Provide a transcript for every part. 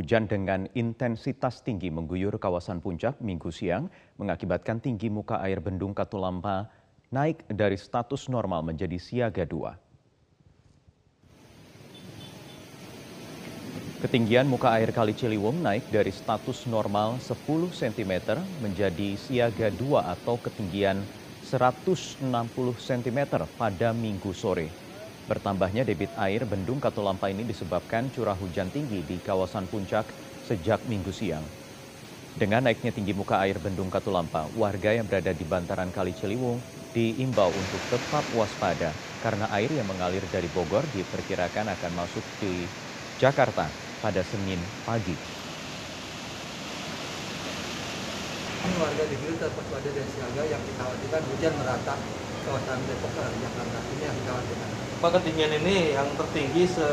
Hujan dengan intensitas tinggi mengguyur kawasan puncak minggu siang mengakibatkan tinggi muka air bendung Katulampa naik dari status normal menjadi siaga dua. Ketinggian muka air Kali Ciliwung naik dari status normal 10 cm menjadi siaga 2 atau ketinggian 160 cm pada minggu sore. Bertambahnya debit air bendung Katulampa ini disebabkan curah hujan tinggi di kawasan puncak sejak minggu siang. Dengan naiknya tinggi muka air bendung Katulampa, warga yang berada di bantaran Kali Ciliwung diimbau untuk tetap waspada karena air yang mengalir dari Bogor diperkirakan akan masuk di Jakarta pada Senin pagi. warga di tetap waspada dan siaga yang dikhawatirkan hujan merata kawasan Depok ke Jakarta. Ini yang dikhawatirkan. Pak ketinggian ini yang tertinggi se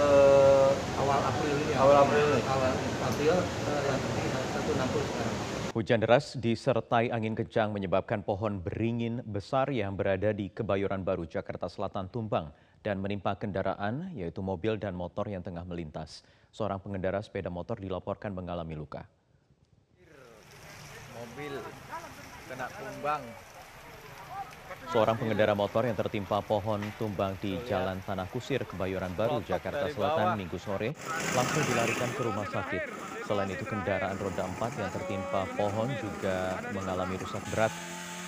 Awal April ini. ya. Awal April ini. Awal April eh, yang tertinggi 160 sekarang. Hujan deras disertai angin kencang menyebabkan pohon beringin besar yang berada di Kebayoran Baru, Jakarta Selatan tumbang dan menimpa kendaraan yaitu mobil dan motor yang tengah melintas. Seorang pengendara sepeda motor dilaporkan mengalami luka. mobil kena tumbang Seorang pengendara motor yang tertimpa pohon tumbang di Jalan Tanah Kusir, Kebayoran Baru, Jakarta Selatan, Minggu sore, langsung dilarikan ke rumah sakit. Selain itu, kendaraan roda 4 yang tertimpa pohon juga mengalami rusak berat.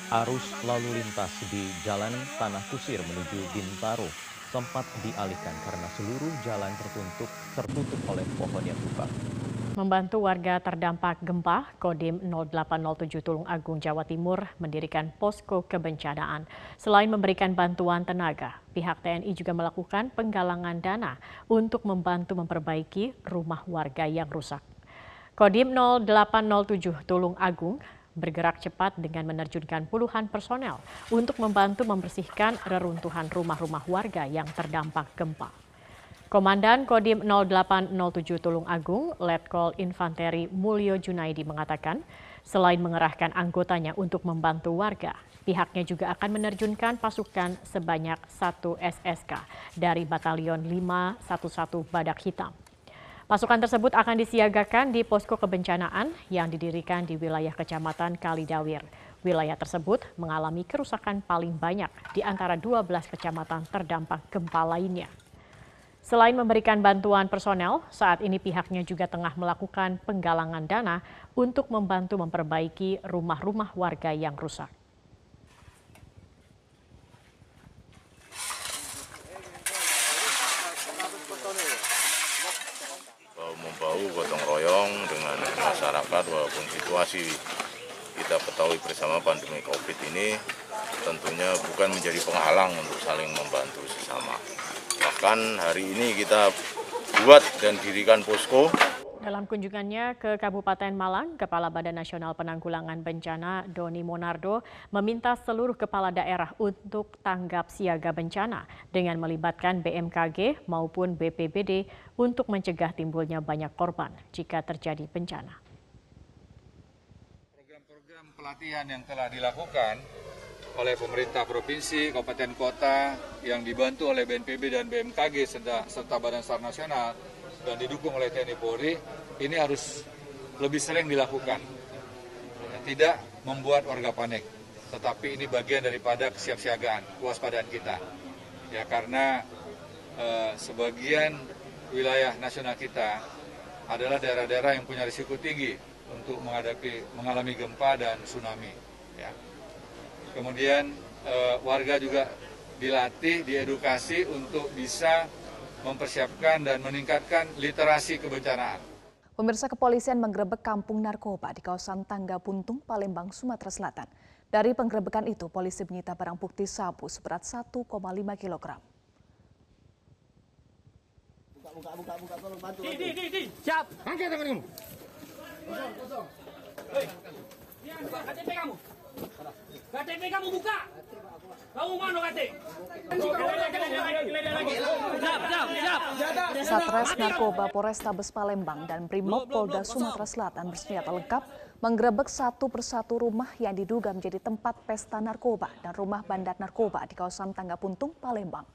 Arus lalu lintas di Jalan Tanah Kusir menuju Bintaro sempat dialihkan karena seluruh jalan tertutup, tertutup oleh pohon yang tumbang. Membantu warga terdampak gempa, Kodim 0807 Tulung Agung, Jawa Timur mendirikan posko kebencanaan. Selain memberikan bantuan tenaga, pihak TNI juga melakukan penggalangan dana untuk membantu memperbaiki rumah warga yang rusak. Kodim 0807 Tulung Agung bergerak cepat dengan menerjunkan puluhan personel untuk membantu membersihkan reruntuhan rumah-rumah warga yang terdampak gempa. Komandan Kodim 0807 Tulung Agung, Letkol Infanteri Mulyo Junaidi mengatakan, selain mengerahkan anggotanya untuk membantu warga, pihaknya juga akan menerjunkan pasukan sebanyak satu SSK dari Batalion 511 Badak Hitam. Pasukan tersebut akan disiagakan di posko kebencanaan yang didirikan di wilayah Kecamatan Kalidawir. Wilayah tersebut mengalami kerusakan paling banyak di antara 12 kecamatan terdampak gempa lainnya. Selain memberikan bantuan personel, saat ini pihaknya juga tengah melakukan penggalangan dana untuk membantu memperbaiki rumah-rumah warga yang rusak. Membahu gotong royong dengan masyarakat walaupun situasi kita ketahui bersama pandemi COVID ini tentunya bukan menjadi penghalang untuk saling membantu sesama. Bahkan hari ini kita buat dan dirikan posko Dalam kunjungannya ke Kabupaten Malang, Kepala Badan Nasional Penanggulangan Bencana Doni Monardo meminta seluruh kepala daerah untuk tanggap siaga bencana dengan melibatkan BMKG maupun BPBD untuk mencegah timbulnya banyak korban jika terjadi bencana. Program-program pelatihan yang telah dilakukan oleh pemerintah provinsi, kabupaten kota yang dibantu oleh BNPB dan BMKG serta, serta Badan SAR Nasional dan didukung oleh TNI Polri ini harus lebih sering dilakukan. Tidak membuat warga panik, tetapi ini bagian daripada kesiapsiagaan, kewaspadaan kita. Ya karena eh, sebagian wilayah nasional kita adalah daerah-daerah yang punya risiko tinggi untuk menghadapi mengalami gempa dan tsunami. Ya. Kemudian eh, warga juga dilatih, diedukasi untuk bisa mempersiapkan dan meningkatkan literasi kebencanaan. Pemirsa kepolisian menggerebek kampung narkoba di kawasan Tangga Buntung, Palembang, Sumatera Selatan. Dari penggerebekan itu, polisi menyita barang bukti sabu seberat 1,5 kg. Buka, buka, buka, buka, tolong bantu. Di, di, di, di. Siap. Angkat tangan kamu. Kosong, kosong. Hei. Ini buka KTP kamu. KTP kamu buka. Kamu mana KTP? Satres Narkoba Polrestabes Palembang dan Brimob Polda Sumatera Selatan bersenjata lengkap menggerebek satu persatu rumah yang diduga menjadi tempat pesta narkoba dan rumah bandar narkoba di kawasan Tangga Puntung, Palembang.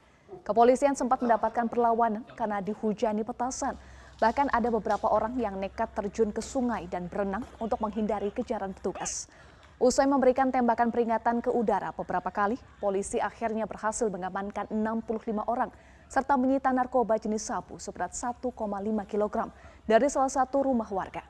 Kepolisian sempat mendapatkan perlawanan karena dihujani petasan. Bahkan ada beberapa orang yang nekat terjun ke sungai dan berenang untuk menghindari kejaran petugas. Usai memberikan tembakan peringatan ke udara beberapa kali, polisi akhirnya berhasil mengamankan 65 orang serta menyita narkoba jenis sabu seberat 1,5 kg dari salah satu rumah warga.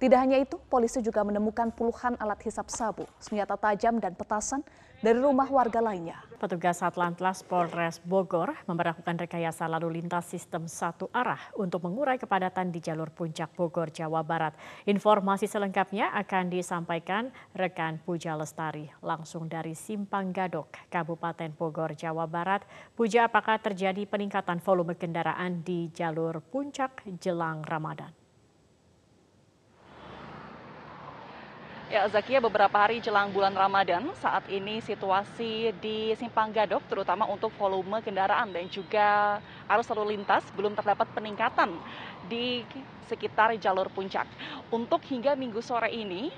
Tidak hanya itu, polisi juga menemukan puluhan alat hisap sabu, senjata tajam dan petasan dari rumah warga lainnya. Petugas Satlantas Polres Bogor memperlakukan rekayasa lalu lintas sistem satu arah untuk mengurai kepadatan di jalur puncak Bogor, Jawa Barat. Informasi selengkapnya akan disampaikan rekan Puja Lestari langsung dari Simpang Gadok, Kabupaten Bogor, Jawa Barat. Puja, apakah terjadi peningkatan volume kendaraan di jalur puncak jelang Ramadan? Ya, Zakia beberapa hari jelang bulan Ramadan, saat ini situasi di Simpang Gadok, terutama untuk volume kendaraan dan juga arus lalu lintas, belum terdapat peningkatan di sekitar jalur puncak. Untuk hingga minggu sore ini,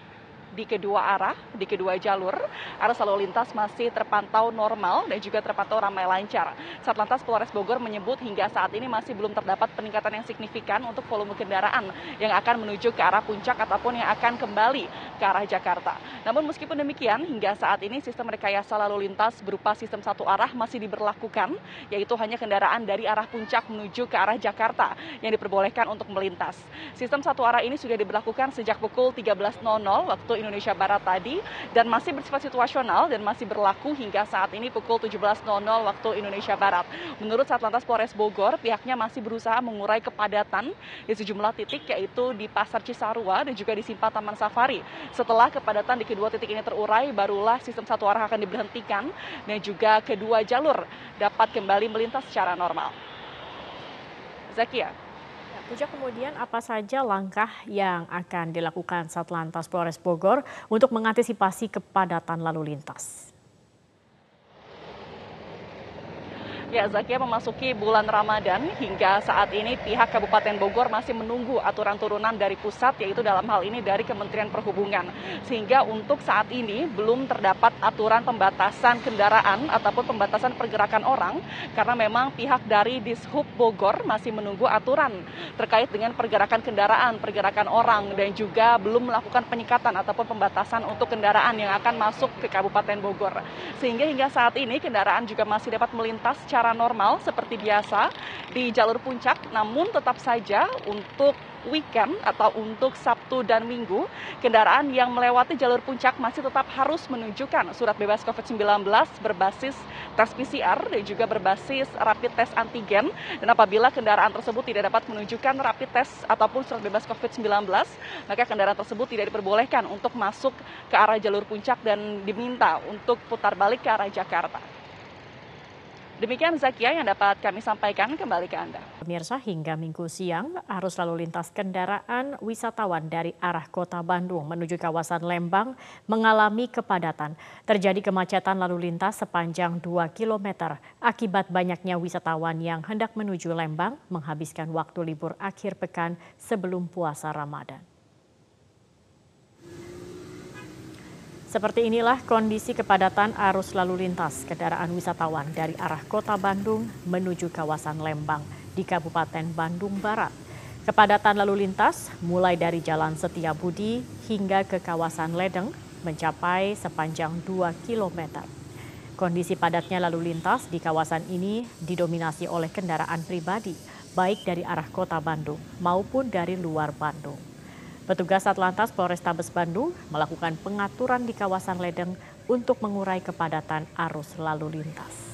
di kedua arah, di kedua jalur, arus lalu lintas masih terpantau normal dan juga terpantau ramai lancar. Satlantas Polres Bogor menyebut hingga saat ini masih belum terdapat peningkatan yang signifikan untuk volume kendaraan yang akan menuju ke arah puncak ataupun yang akan kembali ke arah Jakarta. Namun meskipun demikian, hingga saat ini sistem rekayasa lalu lintas berupa sistem satu arah masih diberlakukan, yaitu hanya kendaraan dari arah puncak menuju ke arah Jakarta yang diperbolehkan untuk melintas. Sistem satu arah ini sudah diberlakukan sejak pukul 13.00 waktu Indonesia Barat tadi dan masih bersifat situasional dan masih berlaku hingga saat ini pukul 17.00 waktu Indonesia Barat. Menurut Satlantas Polres Bogor, pihaknya masih berusaha mengurai kepadatan di sejumlah titik yaitu di Pasar Cisarua dan juga di Simpang Taman Safari. Setelah kepadatan di kedua titik ini terurai, barulah sistem satu arah akan diberhentikan dan juga kedua jalur dapat kembali melintas secara normal. Zakia. Puja kemudian apa saja langkah yang akan dilakukan Satlantas Polres Bogor untuk mengantisipasi kepadatan lalu lintas? Ya, Zakia memasuki bulan Ramadan hingga saat ini pihak Kabupaten Bogor masih menunggu aturan turunan dari pusat yaitu dalam hal ini dari Kementerian Perhubungan. Sehingga untuk saat ini belum terdapat aturan pembatasan kendaraan ataupun pembatasan pergerakan orang karena memang pihak dari Dishub Bogor masih menunggu aturan terkait dengan pergerakan kendaraan, pergerakan orang dan juga belum melakukan penyekatan ataupun pembatasan untuk kendaraan yang akan masuk ke Kabupaten Bogor. Sehingga hingga saat ini kendaraan juga masih dapat melintas secara secara normal seperti biasa di jalur puncak, namun tetap saja untuk weekend atau untuk Sabtu dan Minggu, kendaraan yang melewati jalur puncak masih tetap harus menunjukkan surat bebas COVID-19 berbasis tes PCR dan juga berbasis rapid test antigen. Dan apabila kendaraan tersebut tidak dapat menunjukkan rapid test ataupun surat bebas COVID-19, maka kendaraan tersebut tidak diperbolehkan untuk masuk ke arah jalur puncak dan diminta untuk putar balik ke arah Jakarta. Demikian Zakia yang dapat kami sampaikan kembali ke Anda. Pemirsa, hingga minggu siang, arus lalu lintas kendaraan wisatawan dari arah kota Bandung menuju kawasan Lembang mengalami kepadatan. Terjadi kemacetan lalu lintas sepanjang 2 km akibat banyaknya wisatawan yang hendak menuju Lembang menghabiskan waktu libur akhir pekan sebelum puasa Ramadan. Seperti inilah kondisi kepadatan arus lalu lintas kendaraan wisatawan dari arah kota Bandung menuju kawasan Lembang di Kabupaten Bandung Barat. Kepadatan lalu lintas mulai dari Jalan Setiabudi hingga ke kawasan Ledeng mencapai sepanjang 2 km. Kondisi padatnya lalu lintas di kawasan ini didominasi oleh kendaraan pribadi, baik dari arah kota Bandung maupun dari luar Bandung. Petugas Atlantas Polrestabes Bandung melakukan pengaturan di kawasan Ledeng untuk mengurai kepadatan arus lalu lintas.